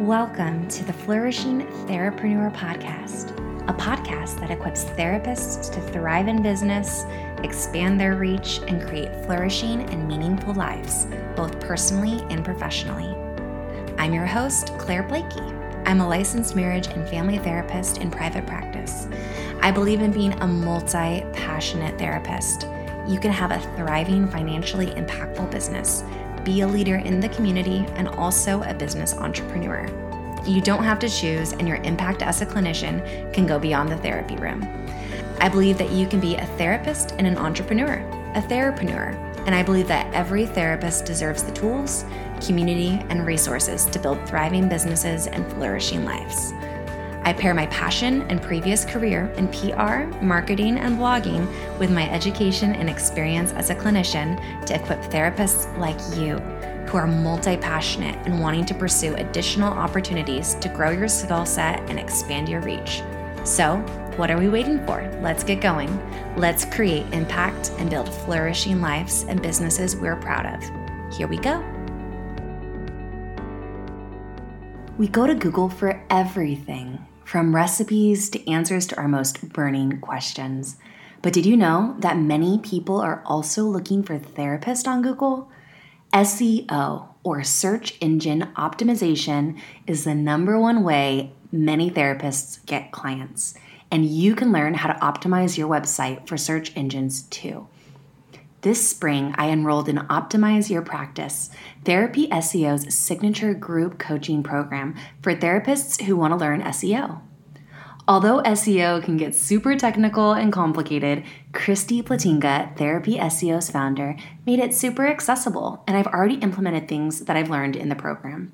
Welcome to the Flourishing Therapreneur Podcast, a podcast that equips therapists to thrive in business, expand their reach, and create flourishing and meaningful lives, both personally and professionally. I'm your host, Claire Blakey. I'm a licensed marriage and family therapist in private practice. I believe in being a multi passionate therapist. You can have a thriving, financially impactful business be a leader in the community, and also a business entrepreneur. You don't have to choose, and your impact as a clinician can go beyond the therapy room. I believe that you can be a therapist and an entrepreneur, a therapreneur, and I believe that every therapist deserves the tools, community, and resources to build thriving businesses and flourishing lives. I pair my passion and previous career in PR, marketing, and blogging with my education and experience as a clinician to equip therapists like you who are multi passionate and wanting to pursue additional opportunities to grow your skill set and expand your reach. So, what are we waiting for? Let's get going. Let's create impact and build flourishing lives and businesses we're proud of. Here we go. We go to Google for everything from recipes to answers to our most burning questions. But did you know that many people are also looking for therapists on Google? SEO, or search engine optimization, is the number one way many therapists get clients. And you can learn how to optimize your website for search engines too. This spring, I enrolled in Optimize Your Practice, Therapy SEO's signature group coaching program for therapists who want to learn SEO. Although SEO can get super technical and complicated, Kristie Plantinga, Therapy SEO's founder, made it super accessible, and I've already implemented things that I've learned in the program.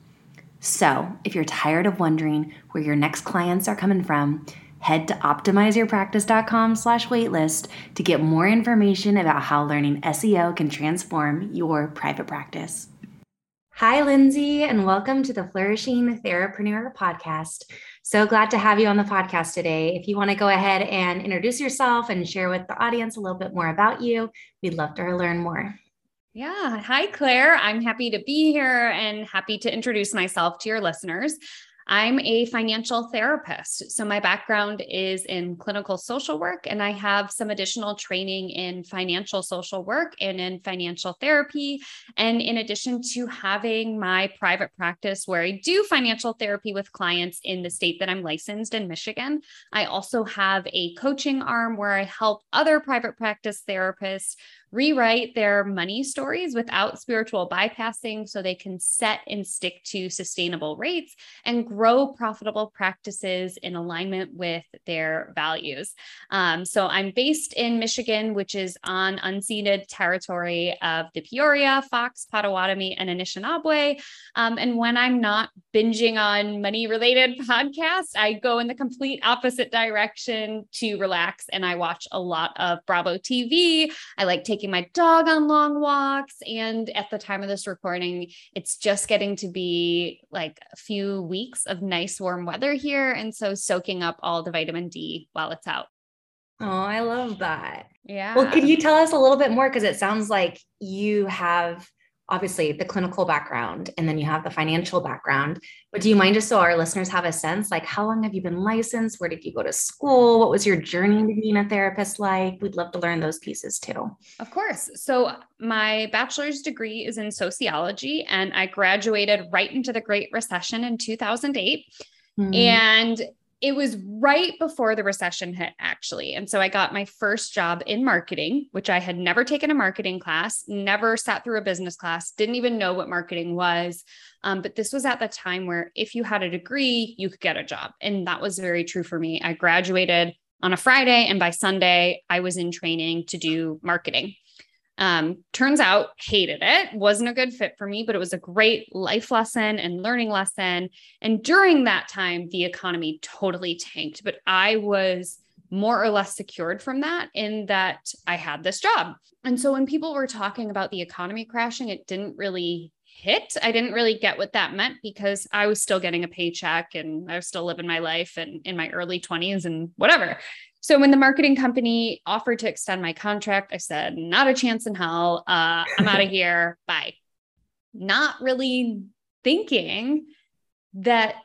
So, if you're tired of wondering where your next clients are coming from, head to optimizeyourpractice.com slash waitlist to get more information about how learning SEO can transform your private practice. Hi, Lindsay, and welcome to the Flourishing Therapreneur podcast. So glad to have you on the podcast today. If you want to go ahead and introduce yourself and share with the audience a little bit more about you, we'd love to learn more. Yeah. Hi, Claire. I'm happy to be here and happy to introduce myself to your listeners. I'm a financial therapist. So, my background is in clinical social work, and I have some additional training in financial social work and in financial therapy. And in addition to having my private practice where I do financial therapy with clients in the state that I'm licensed in Michigan, I also have a coaching arm where I help other private practice therapists rewrite their money stories without spiritual bypassing so they can set and stick to sustainable rates and grow profitable practices in alignment with their values. Um, so I'm based in Michigan, which is on unceded territory of the Peoria, Fox, Potawatomi, and Anishinaabe. Um, and when I'm not binging on money related podcasts, I go in the complete opposite direction to relax and I watch a lot of Bravo TV. I like taking taking my dog on long walks. And at the time of this recording, it's just getting to be like a few weeks of nice warm weather here. And so soaking up all the vitamin D while it's out. Oh, I love that. Yeah. Well, could you tell us a little bit more? Because it sounds like you have obviously the clinical background and then you have the financial background. But do you mind just so our listeners have a sense like how long have you been licensed? Where did you go to school? What was your journey to being a therapist like? We'd love to learn those pieces too. Of course. So my bachelor's degree is in sociology and I graduated right into the Great Recession in 2008. Mm-hmm. And it was right before the recession hit, actually. And so I got my first job in marketing, which I had never taken a marketing class, never sat through a business class, didn't even know what marketing was. Um, but this was at the time where if you had a degree, you could get a job. And that was very true for me. I graduated on a Friday, and by Sunday, I was in training to do marketing. Um, turns out hated it, wasn't a good fit for me, but it was a great life lesson and learning lesson. And during that time, the economy totally tanked, but I was more or less secured from that in that I had this job. And so when people were talking about the economy crashing, it didn't really hit. I didn't really get what that meant because I was still getting a paycheck and I was still living my life and in my early 20s and whatever. So when the marketing company offered to extend my contract, I said, not a chance in hell. Uh, I'm out of here. Bye. Not really thinking that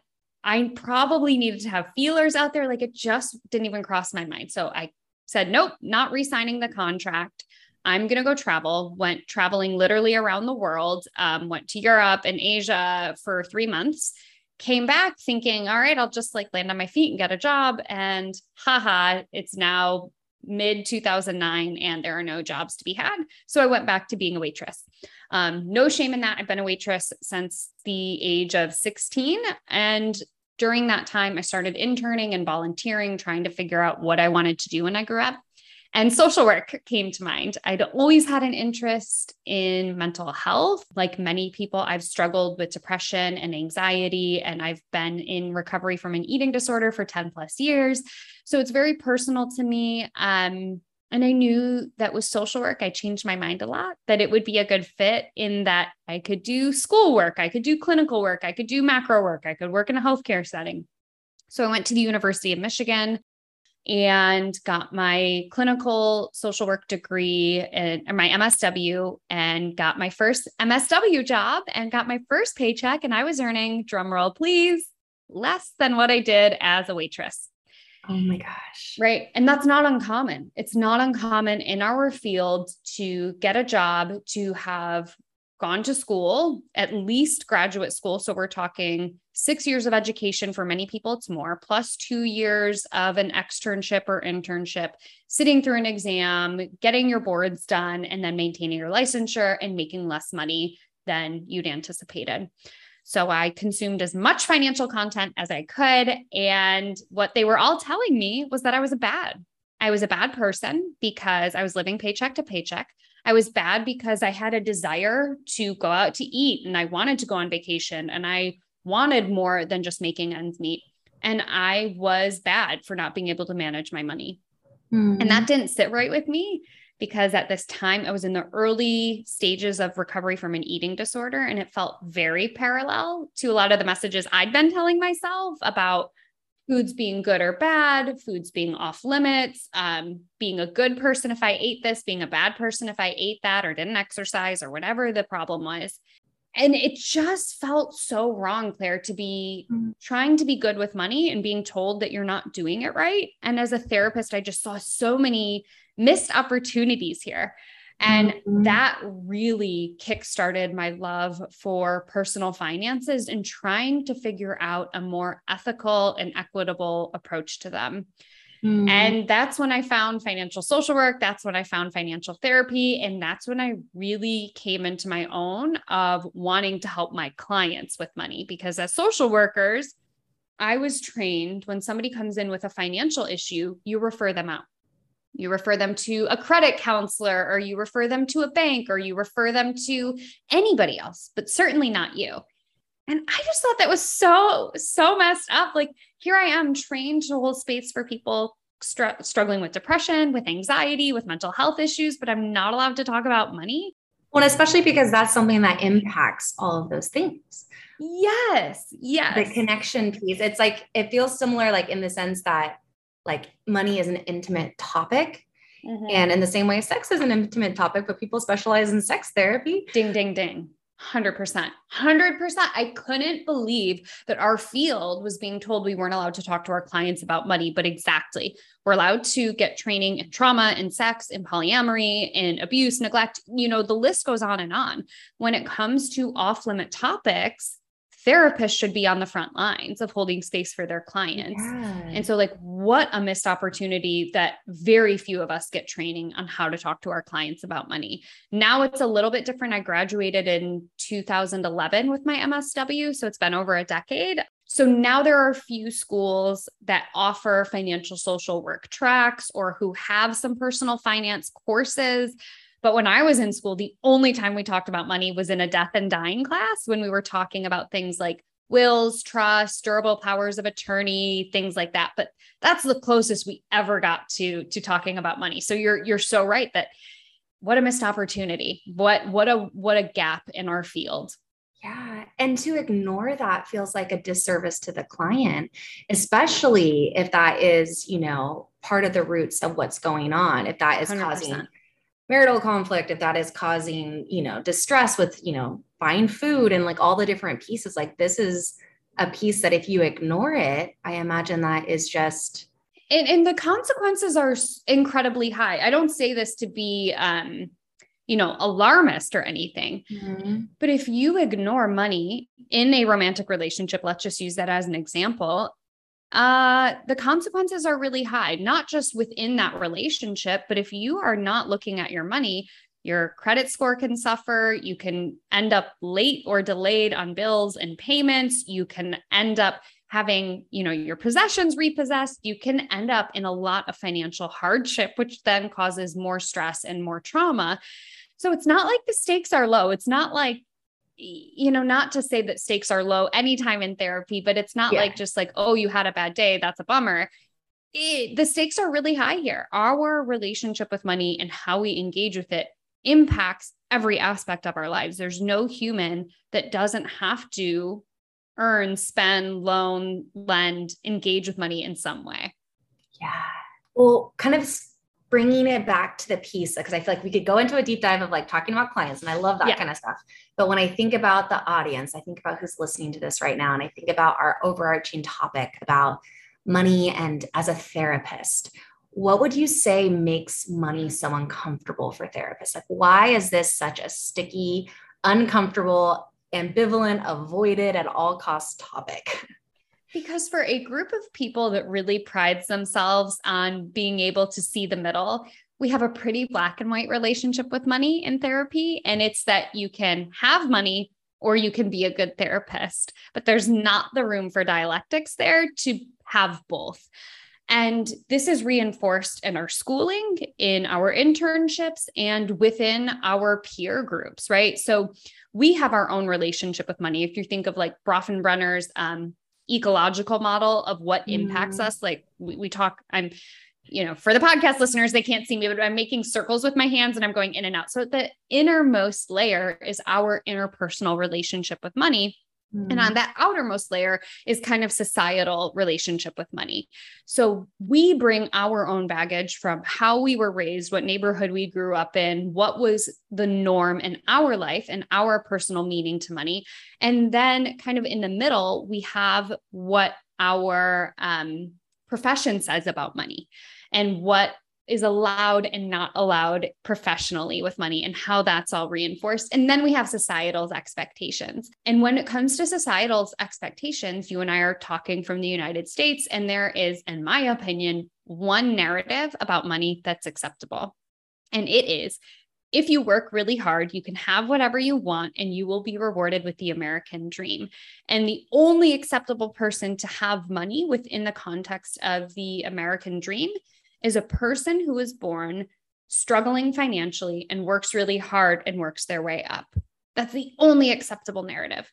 I probably needed to have feelers out there. Like it just didn't even cross my mind. So I said, nope, not re signing the contract. I'm going to go travel. Went traveling literally around the world, um, went to Europe and Asia for three months. Came back thinking, all right, I'll just like land on my feet and get a job. And haha, it's now mid 2009 and there are no jobs to be had. So I went back to being a waitress. Um, no shame in that. I've been a waitress since the age of 16. And during that time, I started interning and volunteering, trying to figure out what I wanted to do when I grew up. And social work came to mind. I'd always had an interest in mental health. Like many people, I've struggled with depression and anxiety, and I've been in recovery from an eating disorder for 10 plus years. So it's very personal to me. Um, and I knew that with social work, I changed my mind a lot, that it would be a good fit in that I could do school work, I could do clinical work, I could do macro work, I could work in a healthcare setting. So I went to the University of Michigan and got my clinical social work degree and my MSW and got my first MSW job and got my first paycheck. And I was earning, drumroll please, less than what I did as a waitress. Oh my gosh. Right. And that's not uncommon. It's not uncommon in our field to get a job, to have gone to school, at least graduate school. So we're talking six years of education for many people, it's more, plus two years of an externship or internship, sitting through an exam, getting your boards done, and then maintaining your licensure and making less money than you'd anticipated. So I consumed as much financial content as I could. And what they were all telling me was that I was a bad. I was a bad person because I was living paycheck to paycheck. I was bad because I had a desire to go out to eat and I wanted to go on vacation and I wanted more than just making ends meet. And I was bad for not being able to manage my money. Mm. And that didn't sit right with me because at this time I was in the early stages of recovery from an eating disorder. And it felt very parallel to a lot of the messages I'd been telling myself about foods being good or bad, foods being off limits, um, being a good person if I ate this, being a bad person if I ate that or didn't exercise or whatever the problem was. And it just felt so wrong, Claire, to be mm-hmm. trying to be good with money and being told that you're not doing it right. And as a therapist, I just saw so many missed opportunities here. And mm-hmm. that really kickstarted my love for personal finances and trying to figure out a more ethical and equitable approach to them. Mm-hmm. And that's when I found financial social work. That's when I found financial therapy. And that's when I really came into my own of wanting to help my clients with money. Because as social workers, I was trained when somebody comes in with a financial issue, you refer them out you refer them to a credit counselor or you refer them to a bank or you refer them to anybody else but certainly not you and i just thought that was so so messed up like here i am trained to hold space for people str- struggling with depression with anxiety with mental health issues but i'm not allowed to talk about money well especially because that's something that impacts all of those things yes yes the connection piece it's like it feels similar like in the sense that like money is an intimate topic. Mm-hmm. And in the same way, sex is an intimate topic, but people specialize in sex therapy. Ding, ding, ding. 100%. 100%. I couldn't believe that our field was being told we weren't allowed to talk to our clients about money, but exactly. We're allowed to get training in trauma and sex and polyamory and abuse, neglect, you know, the list goes on and on. When it comes to off limit topics, therapists should be on the front lines of holding space for their clients. Yeah. And so, like, what a missed opportunity that very few of us get training on how to talk to our clients about money. Now it's a little bit different. I graduated in 2011 with my MSW. So it's been over a decade. So now there are a few schools that offer financial social work tracks or who have some personal finance courses but when I was in school, the only time we talked about money was in a death and dying class when we were talking about things like wills, trust, durable powers of attorney, things like that. But that's the closest we ever got to to talking about money. So you're you're so right that what a missed opportunity. What what a what a gap in our field. Yeah. And to ignore that feels like a disservice to the client, especially if that is, you know, part of the roots of what's going on. If that is 100%. causing marital conflict if that is causing you know distress with you know buying food and like all the different pieces like this is a piece that if you ignore it, I imagine that is just and, and the consequences are incredibly high. I don't say this to be um you know, alarmist or anything. Mm-hmm. But if you ignore money in a romantic relationship, let's just use that as an example, uh the consequences are really high, not just within that relationship, but if you are not looking at your money, your credit score can suffer, you can end up late or delayed on bills and payments, you can end up having you know your possessions repossessed you can end up in a lot of financial hardship which then causes more stress and more trauma so it's not like the stakes are low. It's not like, you know, not to say that stakes are low anytime in therapy, but it's not yeah. like just like, oh, you had a bad day. That's a bummer. It, the stakes are really high here. Our relationship with money and how we engage with it impacts every aspect of our lives. There's no human that doesn't have to earn, spend, loan, lend, engage with money in some way. Yeah. Well, kind of bringing it back to the piece because I feel like we could go into a deep dive of like talking about clients and I love that yeah. kind of stuff. But when I think about the audience, I think about who's listening to this right now and I think about our overarching topic about money and as a therapist, what would you say makes money so uncomfortable for therapists? Like why is this such a sticky, uncomfortable, ambivalent, avoided at all costs topic? Because for a group of people that really prides themselves on being able to see the middle, we have a pretty black and white relationship with money in therapy. And it's that you can have money or you can be a good therapist, but there's not the room for dialectics there to have both. And this is reinforced in our schooling, in our internships, and within our peer groups, right? So we have our own relationship with money. If you think of like Bronfenbrenner's um, ecological model of what impacts mm. us. Like we, we talk, I'm, you know, for the podcast listeners, they can't see me, but I'm making circles with my hands and I'm going in and out. So the innermost layer is our interpersonal relationship with money. And on mm. that outermost layer is kind of societal relationship with money. So we bring our own baggage from how we were raised, what neighborhood we grew up in, what was the norm in our life and our personal meaning to money. And then kind of in the middle, we have what our um, profession says about money and what is allowed and not allowed professionally with money and how that's all reinforced. And then we have societal's expectations. And when it comes to societal's expectations, you and I are talking from the United States, and there is, in my opinion, one narrative about money that's acceptable. And it is if you work really hard, you can have whatever you want and you will be rewarded with the American dream. And the only acceptable person to have money within the context of the American dream is a person who is born struggling financially and works really hard and works their way up. That's the only acceptable narrative.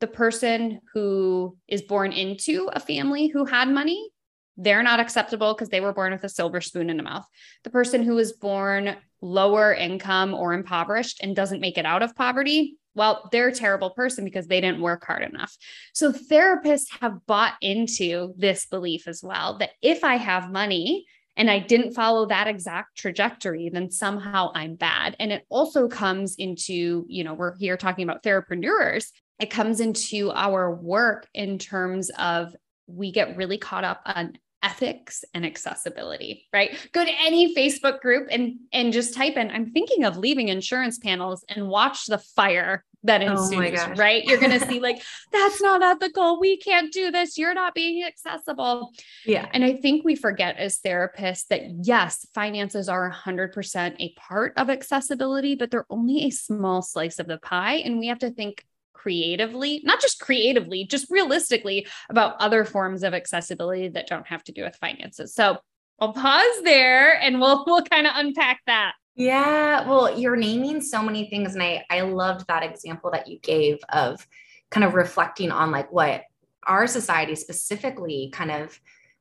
The person who is born into a family who had money, they're not acceptable because they were born with a silver spoon in a mouth. The person who was born lower income or impoverished and doesn't make it out of poverty, well, they're a terrible person because they didn't work hard enough. So therapists have bought into this belief as well that if I have money, and I didn't follow that exact trajectory, then somehow I'm bad. And it also comes into, you know, we're here talking about therapreneurs. It comes into our work in terms of we get really caught up on ethics and accessibility, right? Go to any Facebook group and and just type in I'm thinking of leaving insurance panels and watch the fire that oh ensues, oh right? You're going to see like that's not ethical. We can't do this. You're not being accessible. Yeah. And I think we forget as therapists that yes, finances are 100% a part of accessibility, but they're only a small slice of the pie and we have to think creatively, not just creatively, just realistically about other forms of accessibility that don't have to do with finances. So, I'll pause there and we'll we'll kind of unpack that. Yeah, well, you're naming so many things and I I loved that example that you gave of kind of reflecting on like what our society specifically kind of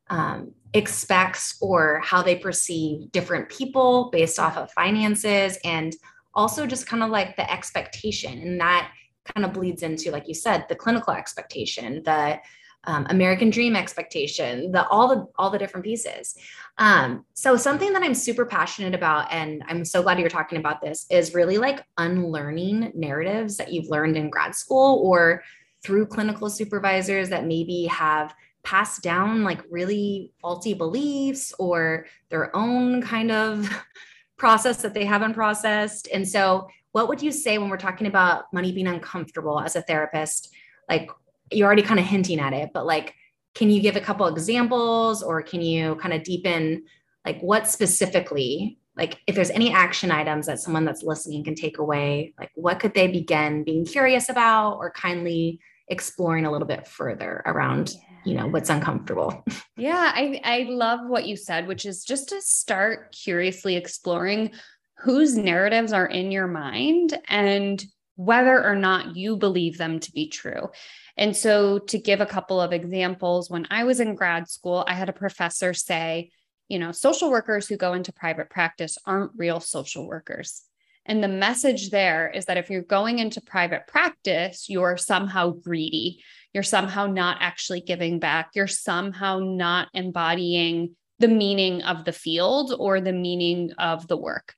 um, expects or how they perceive different people based off of finances and also just kind of like the expectation and that kind of bleeds into like you said the clinical expectation the um, American Dream expectation, the all the all the different pieces. Um, so something that I'm super passionate about, and I'm so glad you're talking about this, is really like unlearning narratives that you've learned in grad school or through clinical supervisors that maybe have passed down like really faulty beliefs or their own kind of process that they haven't processed. And so, what would you say when we're talking about money being uncomfortable as a therapist? Like, you're already kind of hinting at it, but like, can you give a couple examples or can you kind of deepen like what specifically like if there's any action items that someone that's listening can take away like what could they begin being curious about or kindly exploring a little bit further around you know what's uncomfortable yeah i i love what you said which is just to start curiously exploring whose narratives are in your mind and whether or not you believe them to be true and so to give a couple of examples when i was in grad school i had a professor say you know social workers who go into private practice aren't real social workers and the message there is that if you're going into private practice, you're somehow greedy. You're somehow not actually giving back. You're somehow not embodying the meaning of the field or the meaning of the work.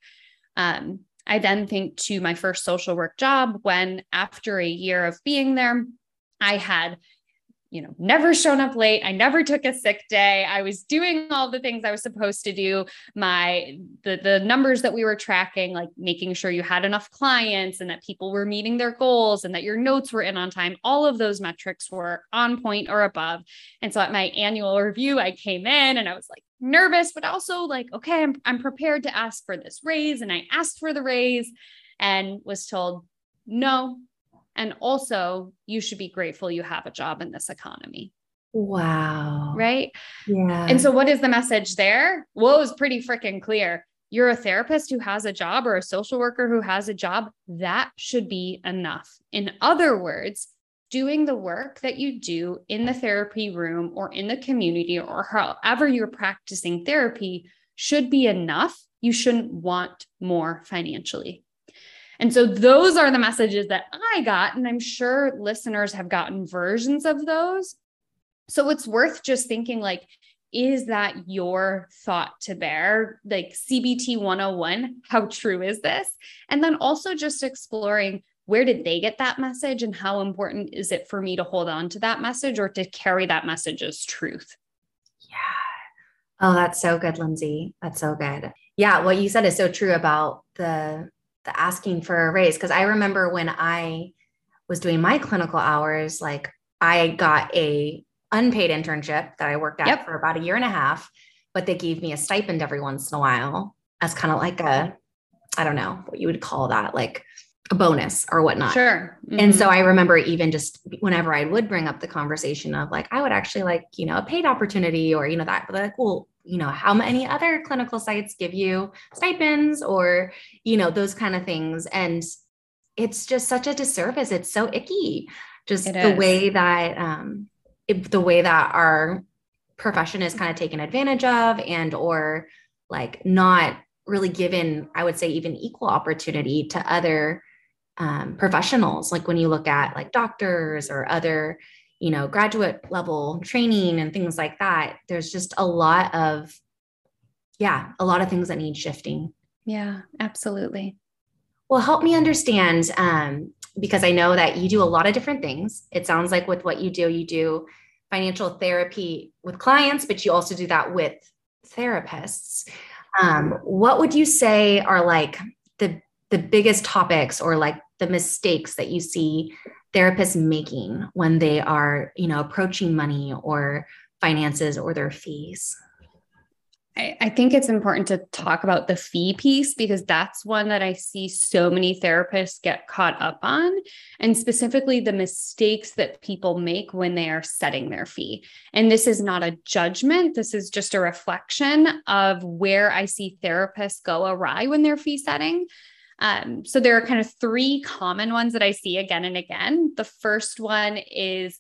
Um, I then think to my first social work job when, after a year of being there, I had you know, never shown up late. I never took a sick day. I was doing all the things I was supposed to do. My the the numbers that we were tracking, like making sure you had enough clients and that people were meeting their goals and that your notes were in on time. All of those metrics were on point or above. And so at my annual review, I came in and I was like nervous, but also like, okay, I'm I'm prepared to ask for this raise. And I asked for the raise and was told, no, and also, you should be grateful you have a job in this economy. Wow. Right. Yeah. And so, what is the message there? Well, it was pretty freaking clear. You're a therapist who has a job or a social worker who has a job. That should be enough. In other words, doing the work that you do in the therapy room or in the community or however you're practicing therapy should be enough. You shouldn't want more financially. And so those are the messages that I got. And I'm sure listeners have gotten versions of those. So it's worth just thinking like, is that your thought to bear? Like CBT 101, how true is this? And then also just exploring where did they get that message and how important is it for me to hold on to that message or to carry that message as truth? Yeah. Oh, that's so good, Lindsay. That's so good. Yeah, what you said is so true about the the asking for a raise because I remember when I was doing my clinical hours, like I got a unpaid internship that I worked at yep. for about a year and a half, but they gave me a stipend every once in a while as kind of like a, I don't know what you would call that, like a bonus or whatnot. Sure. Mm-hmm. And so mm-hmm. I remember even just whenever I would bring up the conversation of like, I would actually like, you know, a paid opportunity or, you know, that, like, well, you know how many other clinical sites give you stipends or you know those kind of things and it's just such a disservice it's so icky just it the is. way that um it, the way that our profession is kind of taken advantage of and or like not really given i would say even equal opportunity to other um, professionals like when you look at like doctors or other you know graduate level training and things like that there's just a lot of yeah a lot of things that need shifting. Yeah absolutely. Well help me understand um, because i know that you do a lot of different things. It sounds like with what you do you do financial therapy with clients but you also do that with therapists. Um, what would you say are like the the biggest topics or like the mistakes that you see therapists making when they are, you know, approaching money or finances or their fees? I, think it's important to talk about the fee piece because that's one that I see so many therapists get caught up on, and specifically the mistakes that people make when they are setting their fee. And this is not a judgment, this is just a reflection of where I see therapists go awry when they're fee setting. Um, so there are kind of three common ones that I see again and again. The first one is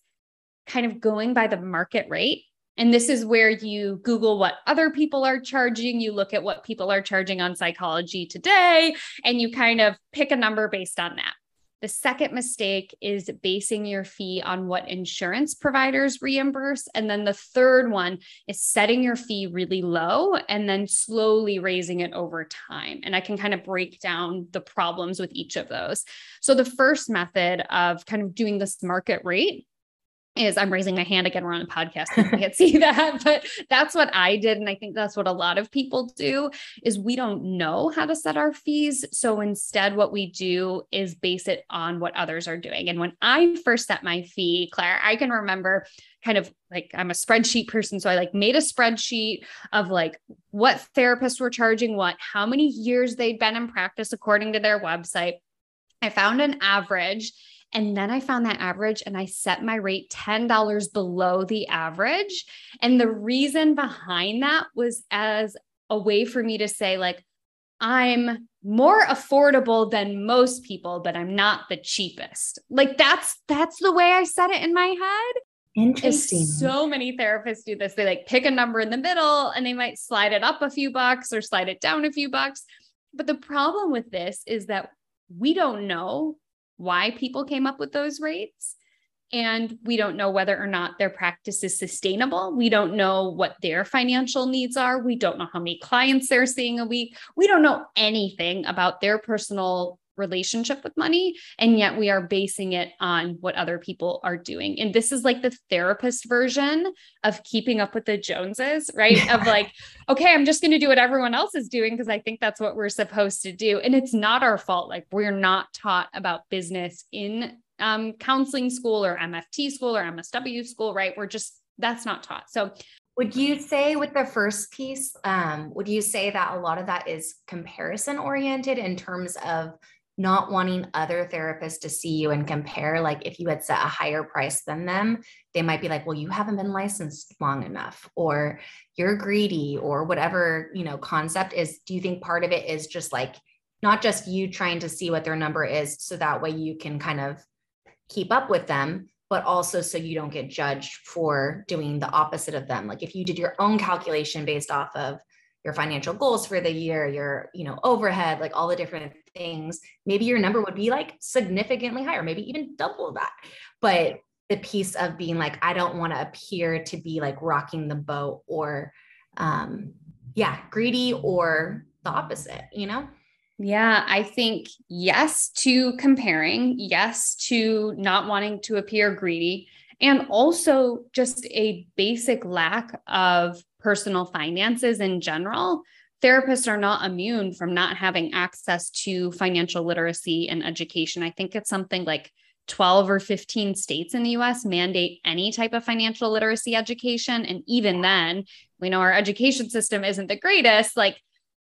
kind of going by the market rate. And this is where you Google what other people are charging, you look at what people are charging on psychology today, and you kind of pick a number based on that. The second mistake is basing your fee on what insurance providers reimburse. And then the third one is setting your fee really low and then slowly raising it over time. And I can kind of break down the problems with each of those. So the first method of kind of doing this market rate is I'm raising my hand again. We're on a podcast. You can't see that, but that's what I did. And I think that's what a lot of people do is we don't know how to set our fees. So instead, what we do is base it on what others are doing. And when I first set my fee, Claire, I can remember kind of like I'm a spreadsheet person. So I like made a spreadsheet of like what therapists were charging what, how many years they'd been in practice according to their website. I found an average and then I found that average and I set my rate $10 below the average. And the reason behind that was as a way for me to say, like, I'm more affordable than most people, but I'm not the cheapest. Like that's that's the way I set it in my head. Interesting. so many therapists do this. They like pick a number in the middle and they might slide it up a few bucks or slide it down a few bucks. But the problem with this is that we don't know why people came up with those rates. And we don't know whether or not their practice is sustainable. We don't know what their financial needs are. We don't know how many clients they're seeing a week. We don't know anything about their personal relationship with money. And yet we are basing it on what other people are doing. And this is like the therapist version of keeping up with the Joneses, right? Yeah. Of like, okay, I'm just going to do what everyone else is doing because I think that's what we're supposed to do. And it's not our fault. Like we're not taught about business in um, counseling school or MFT school or MSW school, right? We're just, that's not taught. So would you say with the first piece, um, would you say that a lot of that is comparison oriented in terms of not wanting other therapists to see you and compare. Like if you had set a higher price than them, they might be like, well, you haven't been licensed long enough, or you're greedy, or whatever, you know, concept is. Do you think part of it is just like not just you trying to see what their number is so that way you can kind of keep up with them, but also so you don't get judged for doing the opposite of them. Like if you did your own calculation based off of your financial goals for the year, your, you know, overhead, like all the different things, maybe your number would be like significantly higher, maybe even double that. But the piece of being like, I don't want to appear to be like rocking the boat or, um, yeah, greedy or the opposite, you know? Yeah, I think yes to comparing, yes to not wanting to appear greedy, and also just a basic lack of personal finances in general, therapists are not immune from not having access to financial literacy and education. I think it's something like 12 or 15 states in the US mandate any type of financial literacy education. And even then, we know our education system isn't the greatest. Like,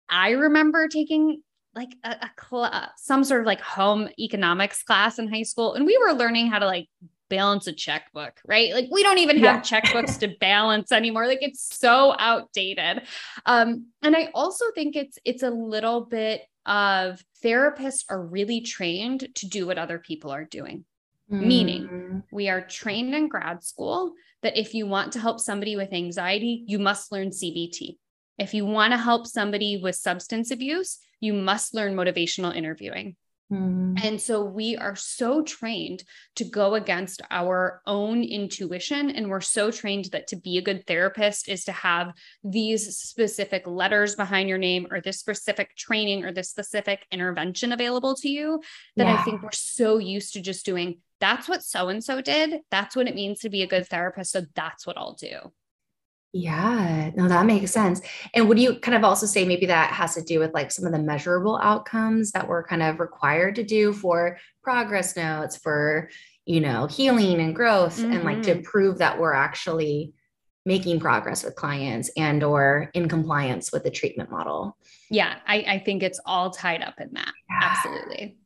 I remember taking like a, a cl- some sort of like home economics class in high school, and we were learning how to like balance a checkbook, right? Like we don't even have yeah. checkbooks to balance anymore. Like it's so outdated. Um, and I also think it's it's a little bit of therapists are really trained to do what other people are doing. Mm. Meaning, we are trained in grad school that if you want to help somebody with anxiety, you must learn CBT. If you want to help somebody with substance abuse, you must learn motivational interviewing. Mm-hmm. And so we are so trained to go against our own intuition. And we're so trained that to be a good therapist is to have these specific letters behind your name or this specific training or this specific intervention available to you that yeah. I think we're so used to just doing. That's what so and so did. That's what it means to be a good therapist. So that's what I'll do. Yeah, no, that makes sense. And would you kind of also say maybe that has to do with like some of the measurable outcomes that we're kind of required to do for progress notes, for, you know, healing and growth, mm-hmm. and like to mm-hmm. prove that we're actually making progress with clients and or in compliance with the treatment model? Yeah, I, I think it's all tied up in that. Yeah. Absolutely.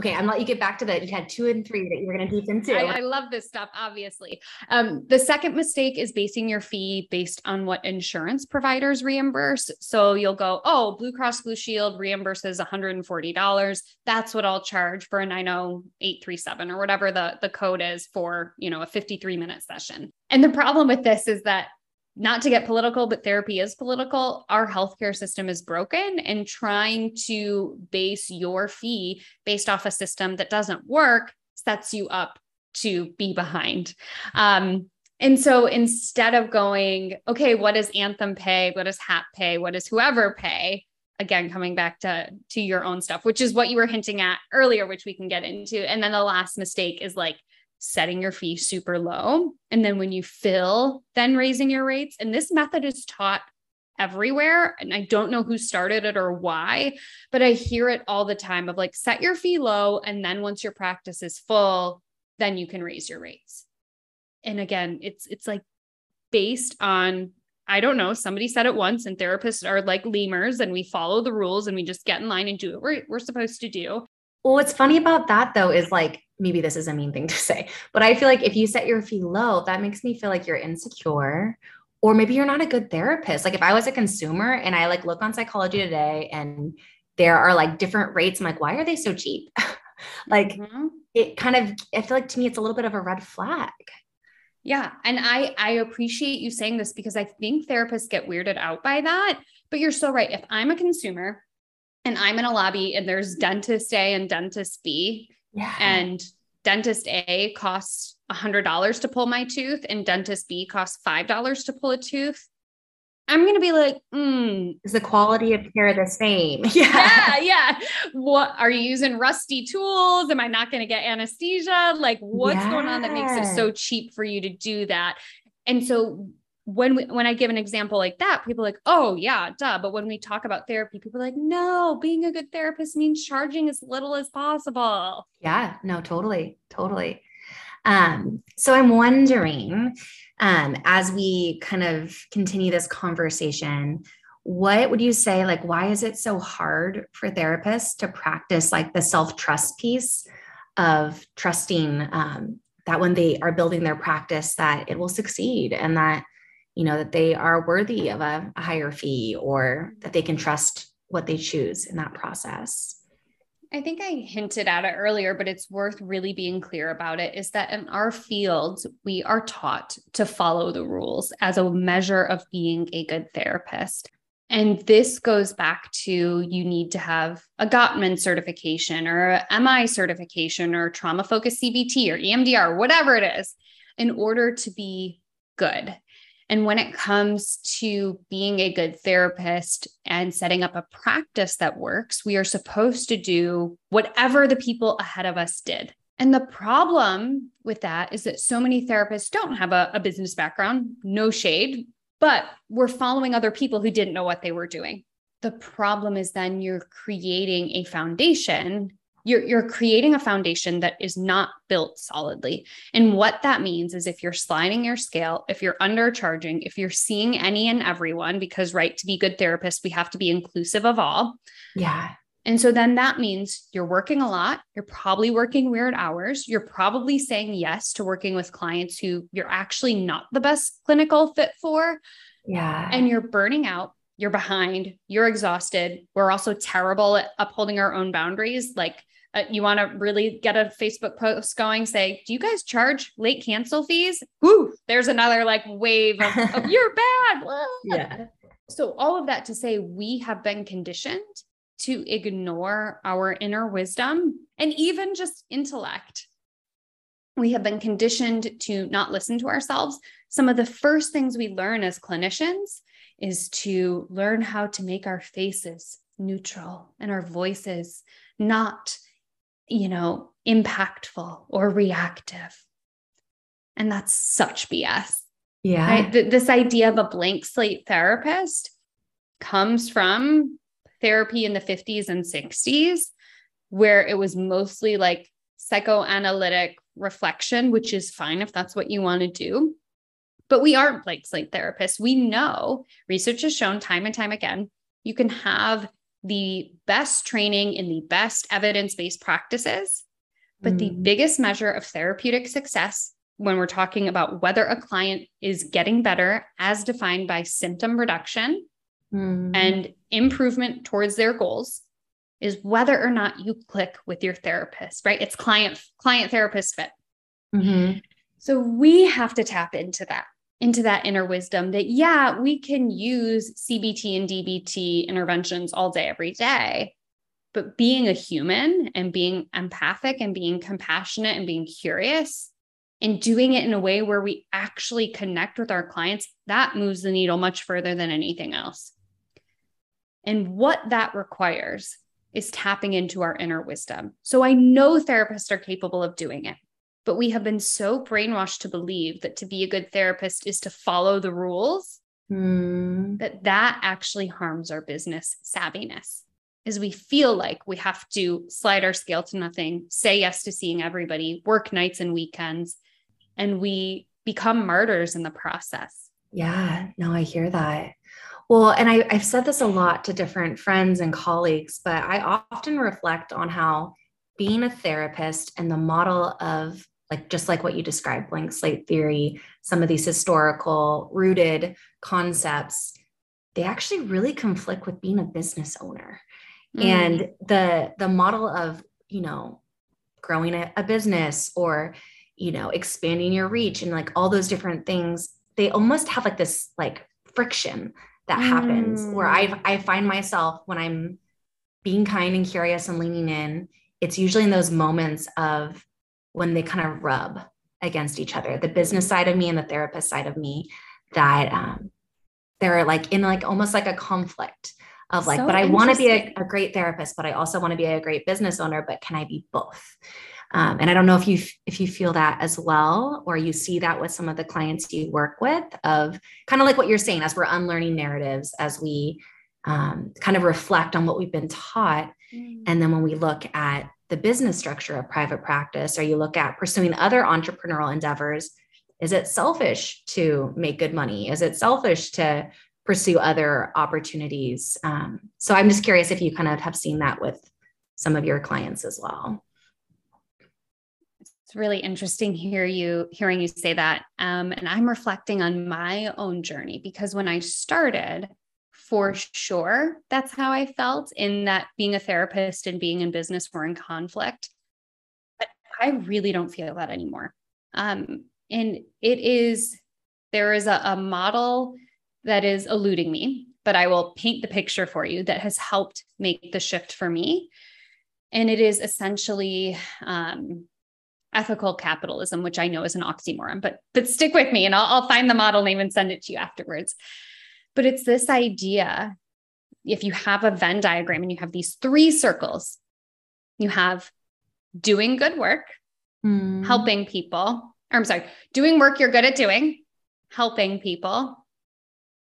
Okay, I'm let you get back to that. You had two and three that you were going to deep into. I, I, love this stuff, obviously. Um, the second mistake is basing your fee based on what insurance providers reimburse. So you'll go, oh, Blue Cross Blue Shield reimburses $140. That's what I'll charge for a 90837 or whatever the, the code is for, you know, a 53 minute session. And the problem with this is that not to get political, but therapy is political. Our healthcare system is broken, and trying to base your fee based off a system that doesn't work sets you up to be behind. Um, and so instead of going, okay, what does Anthem pay? What does HAP pay? What does whoever pay? Again, coming back to to your own stuff, which is what you were hinting at earlier, which we can get into. And then the last mistake is like setting your fee super low. And then when you fill, then raising your rates. And this method is taught everywhere. And I don't know who started it or why, but I hear it all the time of like set your fee low. And then once your practice is full, then you can raise your rates and again it's it's like based on I don't know, somebody said it once, and therapists are like lemurs and we follow the rules and we just get in line and do what we're, we're supposed to do. Well, what's funny about that though is like, maybe this is a mean thing to say, but I feel like if you set your fee low, that makes me feel like you're insecure or maybe you're not a good therapist. Like if I was a consumer and I like look on psychology today and there are like different rates, I'm like, why are they so cheap? like mm-hmm. it kind of, I feel like to me, it's a little bit of a red flag. Yeah. And I I appreciate you saying this because I think therapists get weirded out by that. But you're so right. If I'm a consumer and I'm in a lobby and there's dentist A and dentist B, yeah. and dentist A costs $100 to pull my tooth and dentist B costs $5 to pull a tooth, I'm going to be like, mm. is the quality of care the same? Yeah. yeah. Yeah. What are you using rusty tools? Am I not going to get anesthesia? Like what's yes. going on that makes it so cheap for you to do that? And so when we, when I give an example like that, people like, oh yeah, duh. But when we talk about therapy, people are like, no, being a good therapist means charging as little as possible. Yeah, no, totally, totally. Um, so I'm wondering, um, as we kind of continue this conversation, what would you say, like, why is it so hard for therapists to practice like the self trust piece of trusting um, that when they are building their practice, that it will succeed and that, you know, that they are worthy of a, a higher fee or that they can trust what they choose in that process? I think I hinted at it earlier, but it's worth really being clear about it is that in our field, we are taught to follow the rules as a measure of being a good therapist. And this goes back to you need to have a Gottman certification or a MI certification or trauma focused CBT or EMDR, whatever it is, in order to be good. And when it comes to being a good therapist and setting up a practice that works, we are supposed to do whatever the people ahead of us did. And the problem with that is that so many therapists don't have a, a business background, no shade, but we're following other people who didn't know what they were doing. The problem is then you're creating a foundation you're you're creating a foundation that is not built solidly. And what that means is if you're sliding your scale if you're undercharging if you're seeing any and everyone because right to be good therapists we have to be inclusive of all. Yeah. And so then that means you're working a lot. You're probably working weird hours. You're probably saying yes to working with clients who you're actually not the best clinical fit for. Yeah. And you're burning out. You're behind, you're exhausted. We're also terrible at upholding our own boundaries. Like uh, you want to really get a Facebook post going, say, do you guys charge late cancel fees? Whoo, there's another like wave of, of you're bad. yeah. So all of that to say, we have been conditioned to ignore our inner wisdom and even just intellect. We have been conditioned to not listen to ourselves. Some of the first things we learn as clinicians is to learn how to make our faces neutral and our voices not you know, impactful or reactive. And that's such BS. Yeah. Right? Th- this idea of a blank slate therapist comes from therapy in the 50s and 60s, where it was mostly like psychoanalytic reflection, which is fine if that's what you want to do. But we aren't blank slate therapists. We know research has shown time and time again you can have the best training in the best evidence based practices. But mm. the biggest measure of therapeutic success when we're talking about whether a client is getting better as defined by symptom reduction mm. and improvement towards their goals is whether or not you click with your therapist, right? It's client client therapist fit. Mm-hmm. So we have to tap into that into that inner wisdom that, yeah, we can use CBT and DBT interventions all day, every day. But being a human and being empathic and being compassionate and being curious and doing it in a way where we actually connect with our clients, that moves the needle much further than anything else. And what that requires is tapping into our inner wisdom. So I know therapists are capable of doing it, but we have been so brainwashed to believe that to be a good therapist is to follow the rules mm. that that actually harms our business savviness. Is we feel like we have to slide our scale to nothing, say yes to seeing everybody, work nights and weekends, and we become martyrs in the process. Yeah, no, I hear that. Well, and I, I've said this a lot to different friends and colleagues, but I often reflect on how being a therapist and the model of like just like what you described, blank slate theory, some of these historical rooted concepts, they actually really conflict with being a business owner. Mm. And the the model of, you know, growing a, a business or you know expanding your reach and like all those different things they almost have like this like friction that mm. happens where I mm. I find myself when I'm being kind and curious and leaning in, it's usually in those moments of when they kind of rub against each other, the business side of me and the therapist side of me, that um, they're like in like almost like a conflict of like, so but I want to be a, a great therapist, but I also want to be a great business owner, but can I be both? Um, and I don't know if you if you feel that as well, or you see that with some of the clients you work with, of kind of like what you're saying, as we're unlearning narratives, as we um, kind of reflect on what we've been taught, mm. and then when we look at the business structure of private practice, or you look at pursuing other entrepreneurial endeavors, is it selfish to make good money? Is it selfish to pursue other opportunities? Um, so I'm just curious if you kind of have seen that with some of your clients as well. It's really interesting hear you hearing you say that. Um, and I'm reflecting on my own journey because when I started, for sure, that's how I felt in that being a therapist and being in business were in conflict. But I really don't feel that anymore. Um, and it is there is a, a model that is eluding me, but I will paint the picture for you that has helped make the shift for me. And it is essentially um, ethical capitalism, which I know is an oxymoron, but but stick with me and I'll, I'll find the model name and send it to you afterwards. But it's this idea if you have a Venn diagram and you have these three circles, you have doing good work, mm. helping people, or I'm sorry, doing work you're good at doing, helping people,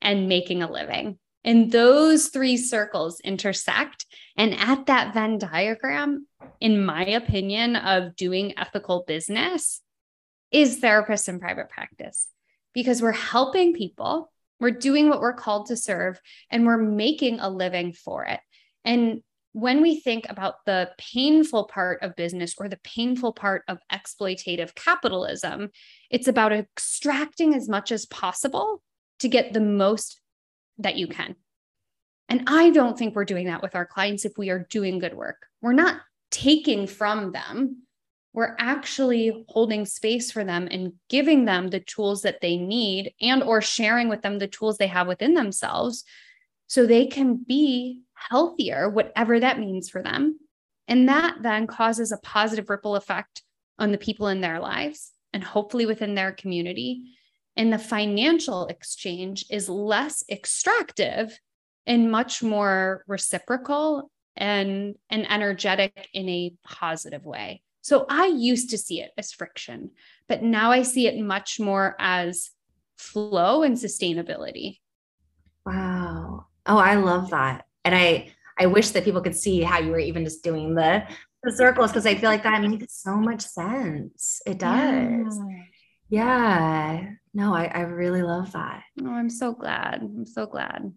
and making a living. And those three circles intersect. And at that Venn diagram, in my opinion, of doing ethical business is therapists in private practice because we're helping people, we're doing what we're called to serve, and we're making a living for it. And when we think about the painful part of business or the painful part of exploitative capitalism, it's about extracting as much as possible to get the most that you can. And I don't think we're doing that with our clients if we are doing good work. We're not taking from them. We're actually holding space for them and giving them the tools that they need and or sharing with them the tools they have within themselves so they can be healthier whatever that means for them. And that then causes a positive ripple effect on the people in their lives and hopefully within their community. And the financial exchange is less extractive and much more reciprocal and and energetic in a positive way. So I used to see it as friction, but now I see it much more as flow and sustainability. Wow. Oh, I love that. And I I wish that people could see how you were even just doing the the circles because I feel like that makes so much sense. It does. Yeah. yeah. No, I, I really love that. Oh, I'm so glad. I'm so glad.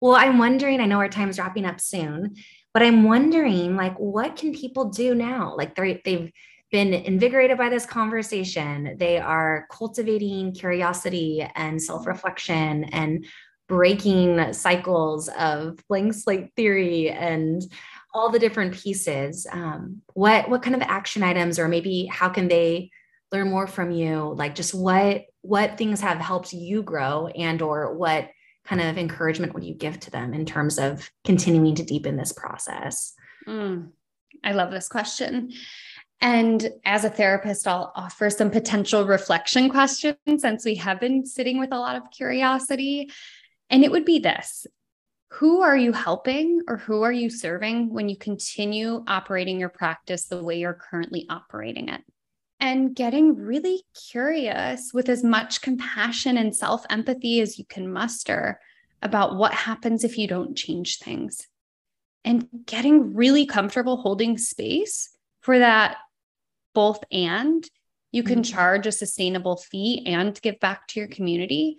Well, I'm wondering, I know our time's wrapping up soon, but I'm wondering like what can people do now? Like they they've been invigorated by this conversation. They are cultivating curiosity and self-reflection and breaking cycles of blank slate theory and all the different pieces. Um, what what kind of action items, or maybe how can they learn more from you, like just what what things have helped you grow and or what kind of encouragement would you give to them in terms of continuing to deepen this process? Mm, I love this question. And as a therapist, I'll offer some potential reflection questions since we have been sitting with a lot of curiosity. And it would be this Who are you helping or who are you serving when you continue operating your practice the way you're currently operating it? And getting really curious with as much compassion and self empathy as you can muster about what happens if you don't change things. And getting really comfortable holding space for that both and you can mm-hmm. charge a sustainable fee and give back to your community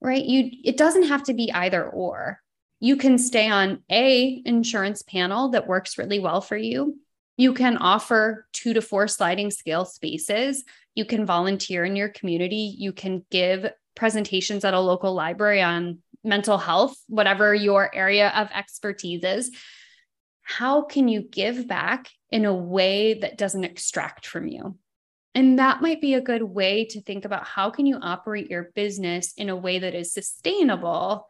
right you it doesn't have to be either or you can stay on a insurance panel that works really well for you you can offer two to four sliding scale spaces. You can volunteer in your community. You can give presentations at a local library on mental health whatever your area of expertise is. How can you give back in a way that doesn't extract from you? And that might be a good way to think about how can you operate your business in a way that is sustainable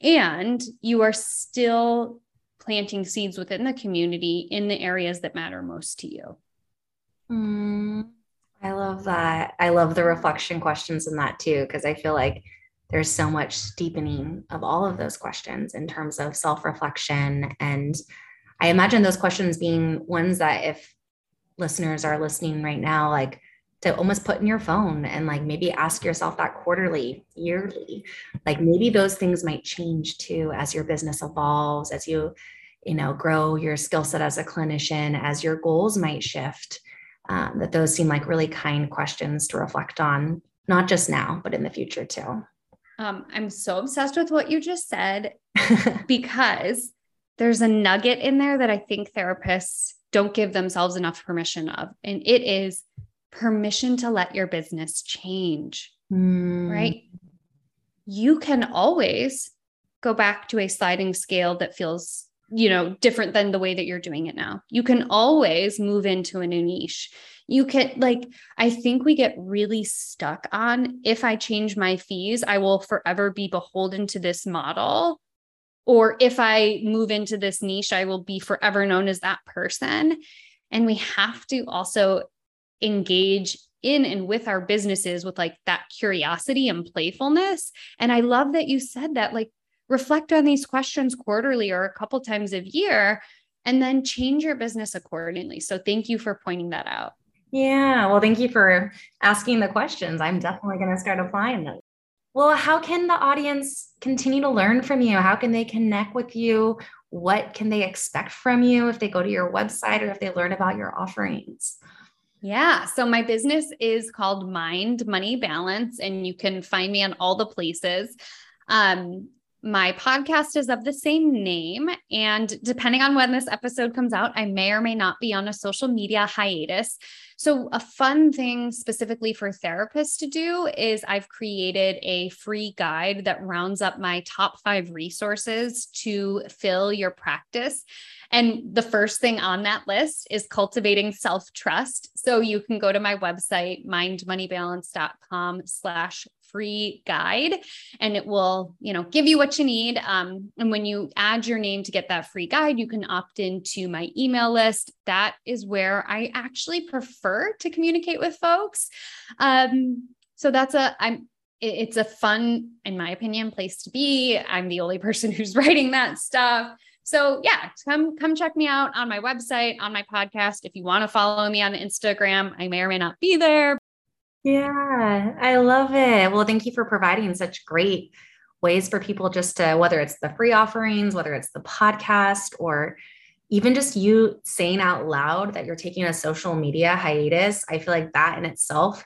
and you are still planting seeds within the community in the areas that matter most to you. Mm, I love that. I love the reflection questions in that too, because I feel like there's so much deepening of all of those questions in terms of self reflection and I imagine those questions being ones that if listeners are listening right now, like to almost put in your phone and like maybe ask yourself that quarterly, yearly. Like maybe those things might change too as your business evolves, as you, you know, grow your skill set as a clinician, as your goals might shift. Um, that those seem like really kind questions to reflect on, not just now, but in the future too. Um, I'm so obsessed with what you just said because there's a nugget in there that I think therapists don't give themselves enough permission of. And it is permission to let your business change, mm. right? You can always go back to a sliding scale that feels, you know, different than the way that you're doing it now. You can always move into a new niche. You can, like, I think we get really stuck on if I change my fees, I will forever be beholden to this model or if I move into this niche, I will be forever known as that person. And we have to also engage in and with our businesses with like that curiosity and playfulness. And I love that you said that, like, reflect on these questions quarterly or a couple times a year and then change your business accordingly. So thank you for pointing that out. Yeah. Well, thank you for asking the questions. I'm definitely going to start applying them. Well, how can the audience continue to learn from you? How can they connect with you? What can they expect from you if they go to your website or if they learn about your offerings? Yeah. So my business is called Mind Money Balance, and you can find me on all the places. Um, my podcast is of the same name. And depending on when this episode comes out, I may or may not be on a social media hiatus. So, a fun thing specifically for therapists to do is I've created a free guide that rounds up my top five resources to fill your practice. And the first thing on that list is cultivating self-trust. So you can go to my website, mindmoneybalance.com slash free guide and it will you know give you what you need. Um, and when you add your name to get that free guide you can opt into my email list. That is where i actually prefer to communicate with folks. Um, so that's a i'm it's a fun in my opinion place to be. I'm the only person who's writing that stuff. So yeah, come come check me out on my website, on my podcast. If you want to follow me on Instagram, I may or may not be there. Yeah, I love it. Well, thank you for providing such great ways for people just to whether it's the free offerings, whether it's the podcast or even just you saying out loud that you're taking a social media hiatus, I feel like that in itself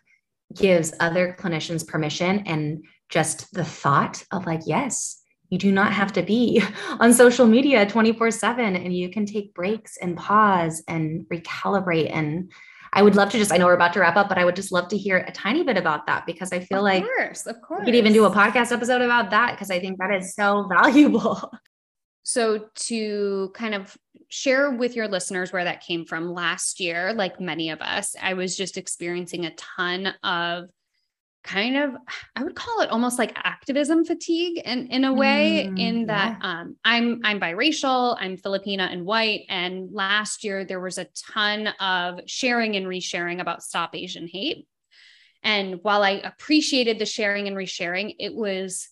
gives other clinicians permission and just the thought of like, yes, you do not have to be on social media 24 7 and you can take breaks and pause and recalibrate. And I would love to just, I know we're about to wrap up, but I would just love to hear a tiny bit about that because I feel of like course, of course. we could even do a podcast episode about that because I think that is so valuable. So, to kind of share with your listeners where that came from last year. Like many of us, I was just experiencing a ton of kind of i would call it almost like activism fatigue in in a way mm, in that yeah. um i'm i'm biracial i'm filipina and white and last year there was a ton of sharing and resharing about stop asian hate. And while i appreciated the sharing and resharing it was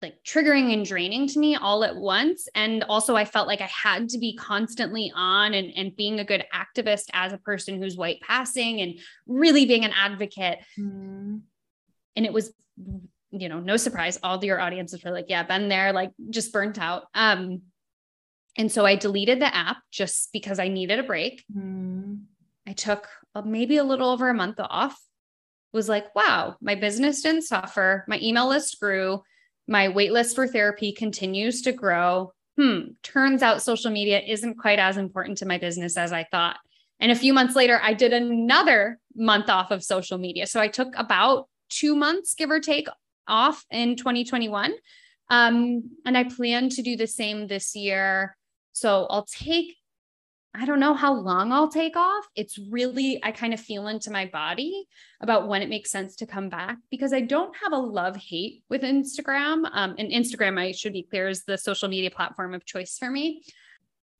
like triggering and draining to me all at once. And also i felt like i had to be constantly on and, and being a good activist as a person who's white passing and really being an advocate mm and it was you know no surprise all your audiences were like yeah been there like just burnt out. Um and so i deleted the app just because i needed a break. Mm. i took a, maybe a little over a month off. Was like wow my business didn't suffer. My email list grew. My wait list for therapy continues to grow. Hmm turns out social media isn't quite as important to my business as i thought. And a few months later i did another month off of social media. So i took about two months, give or take, off in 2021. Um, and I plan to do the same this year. So I'll take, I don't know how long I'll take off. It's really, I kind of feel into my body about when it makes sense to come back because I don't have a love hate with Instagram. Um, and Instagram, I should be clear, is the social media platform of choice for me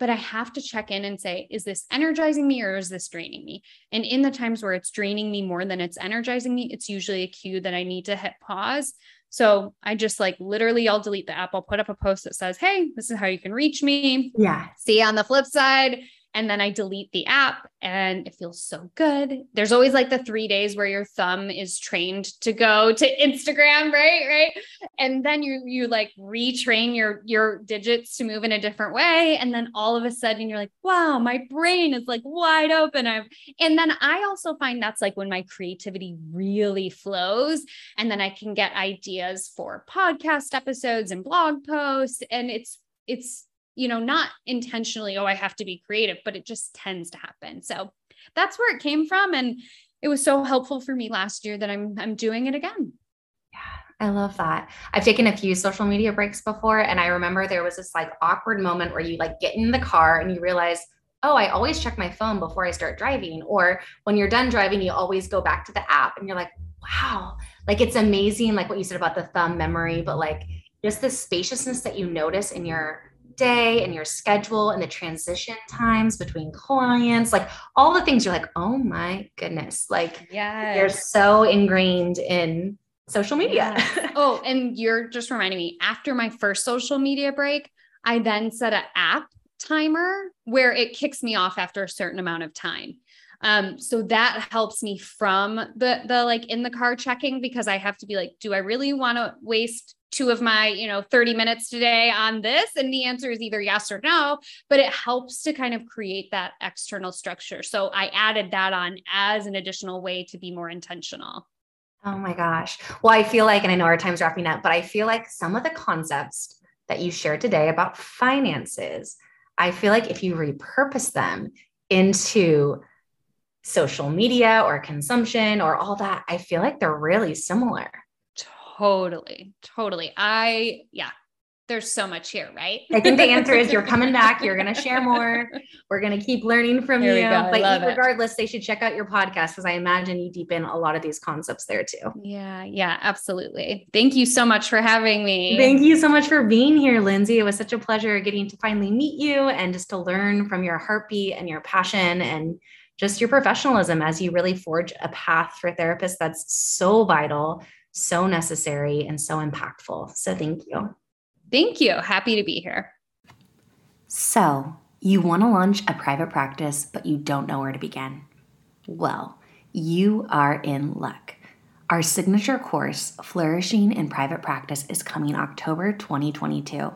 but I have to check in and say, is this energizing me or is this draining me? And in the times where it's draining me more than it's energizing me, it's usually a cue that I need to hit pause. So I just like literally, I'll delete the app. I'll put up a post that says, Hey, this is how you can reach me. Yeah. See on the flip side, and then I delete the app and it feels so good. There's always like the 3 days where your thumb is trained to go to Instagram, right? Right? And then you you like retrain your your digits to move in a different way and then all of a sudden you're like, "Wow, my brain is like wide open." I've and then I also find that's like when my creativity really flows and then I can get ideas for podcast episodes and blog posts and it's it's you know, not intentionally, oh, I have to be creative, but it just tends to happen. So that's where it came from. And it was so helpful for me last year that I'm I'm doing it again. Yeah, I love that. I've taken a few social media breaks before. And I remember there was this like awkward moment where you like get in the car and you realize, oh, I always check my phone before I start driving. Or when you're done driving, you always go back to the app and you're like, wow, like it's amazing, like what you said about the thumb memory, but like just the spaciousness that you notice in your day and your schedule and the transition times between clients, like all the things you're like, oh my goodness, like yeah, you're so ingrained in social media. Yes. oh, and you're just reminding me after my first social media break, I then set an app timer where it kicks me off after a certain amount of time. Um, so that helps me from the the like in the car checking because I have to be like, do I really want to waste two of my, you know, 30 minutes today on this? And the answer is either yes or no, but it helps to kind of create that external structure. So I added that on as an additional way to be more intentional. Oh my gosh. Well, I feel like, and I know our time's wrapping up, but I feel like some of the concepts that you shared today about finances, I feel like if you repurpose them into social media or consumption or all that, I feel like they're really similar. Totally. Totally. I, yeah, there's so much here, right? I think the answer is you're coming back. You're going to share more. We're going to keep learning from you. But regardless, it. they should check out your podcast because I imagine you deepen a lot of these concepts there too. Yeah. Yeah. Absolutely. Thank you so much for having me. Thank you so much for being here, Lindsay. It was such a pleasure getting to finally meet you and just to learn from your heartbeat and your passion and just your professionalism as you really forge a path for therapists that's so vital so necessary and so impactful. So thank you. Thank you. Happy to be here. So, you want to launch a private practice, but you don't know where to begin. Well, you are in luck. Our signature course, Flourishing in Private Practice, is coming October 2022.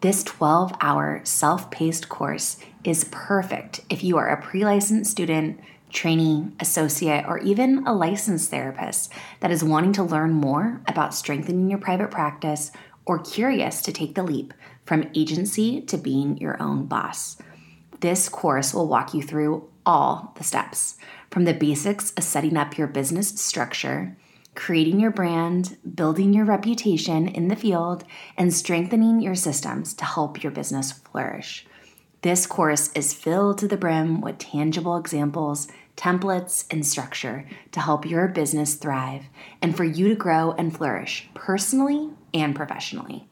This 12 hour self paced course is perfect if you are a pre licensed student trainee, associate, or even a licensed therapist that is wanting to learn more about strengthening your private practice or curious to take the leap from agency to being your own boss. This course will walk you through all the steps from the basics of setting up your business structure, creating your brand, building your reputation in the field, and strengthening your systems to help your business flourish. This course is filled to the brim with tangible examples, templates, and structure to help your business thrive and for you to grow and flourish personally and professionally.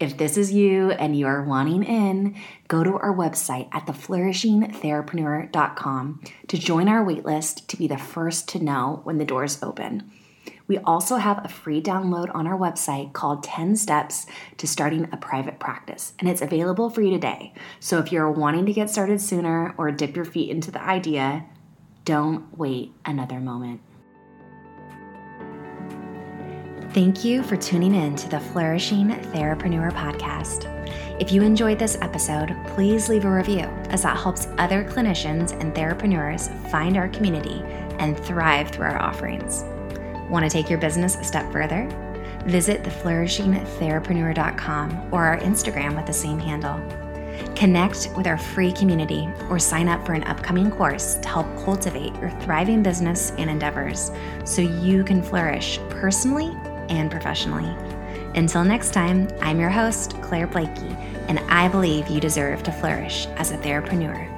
If this is you and you are wanting in, go to our website at theflourishingtherapreneur.com to join our waitlist to be the first to know when the doors open. We also have a free download on our website called 10 Steps to Starting a Private Practice, and it's available for you today. So if you're wanting to get started sooner or dip your feet into the idea, don't wait another moment. Thank you for tuning in to the Flourishing Therapreneur podcast. If you enjoyed this episode, please leave a review as that helps other clinicians and therapreneurs find our community and thrive through our offerings. Want to take your business a step further? Visit theflourishingtherapreneur.com or our Instagram with the same handle. Connect with our free community or sign up for an upcoming course to help cultivate your thriving business and endeavors so you can flourish personally and professionally. Until next time, I'm your host, Claire Blakey, and I believe you deserve to flourish as a therapreneur.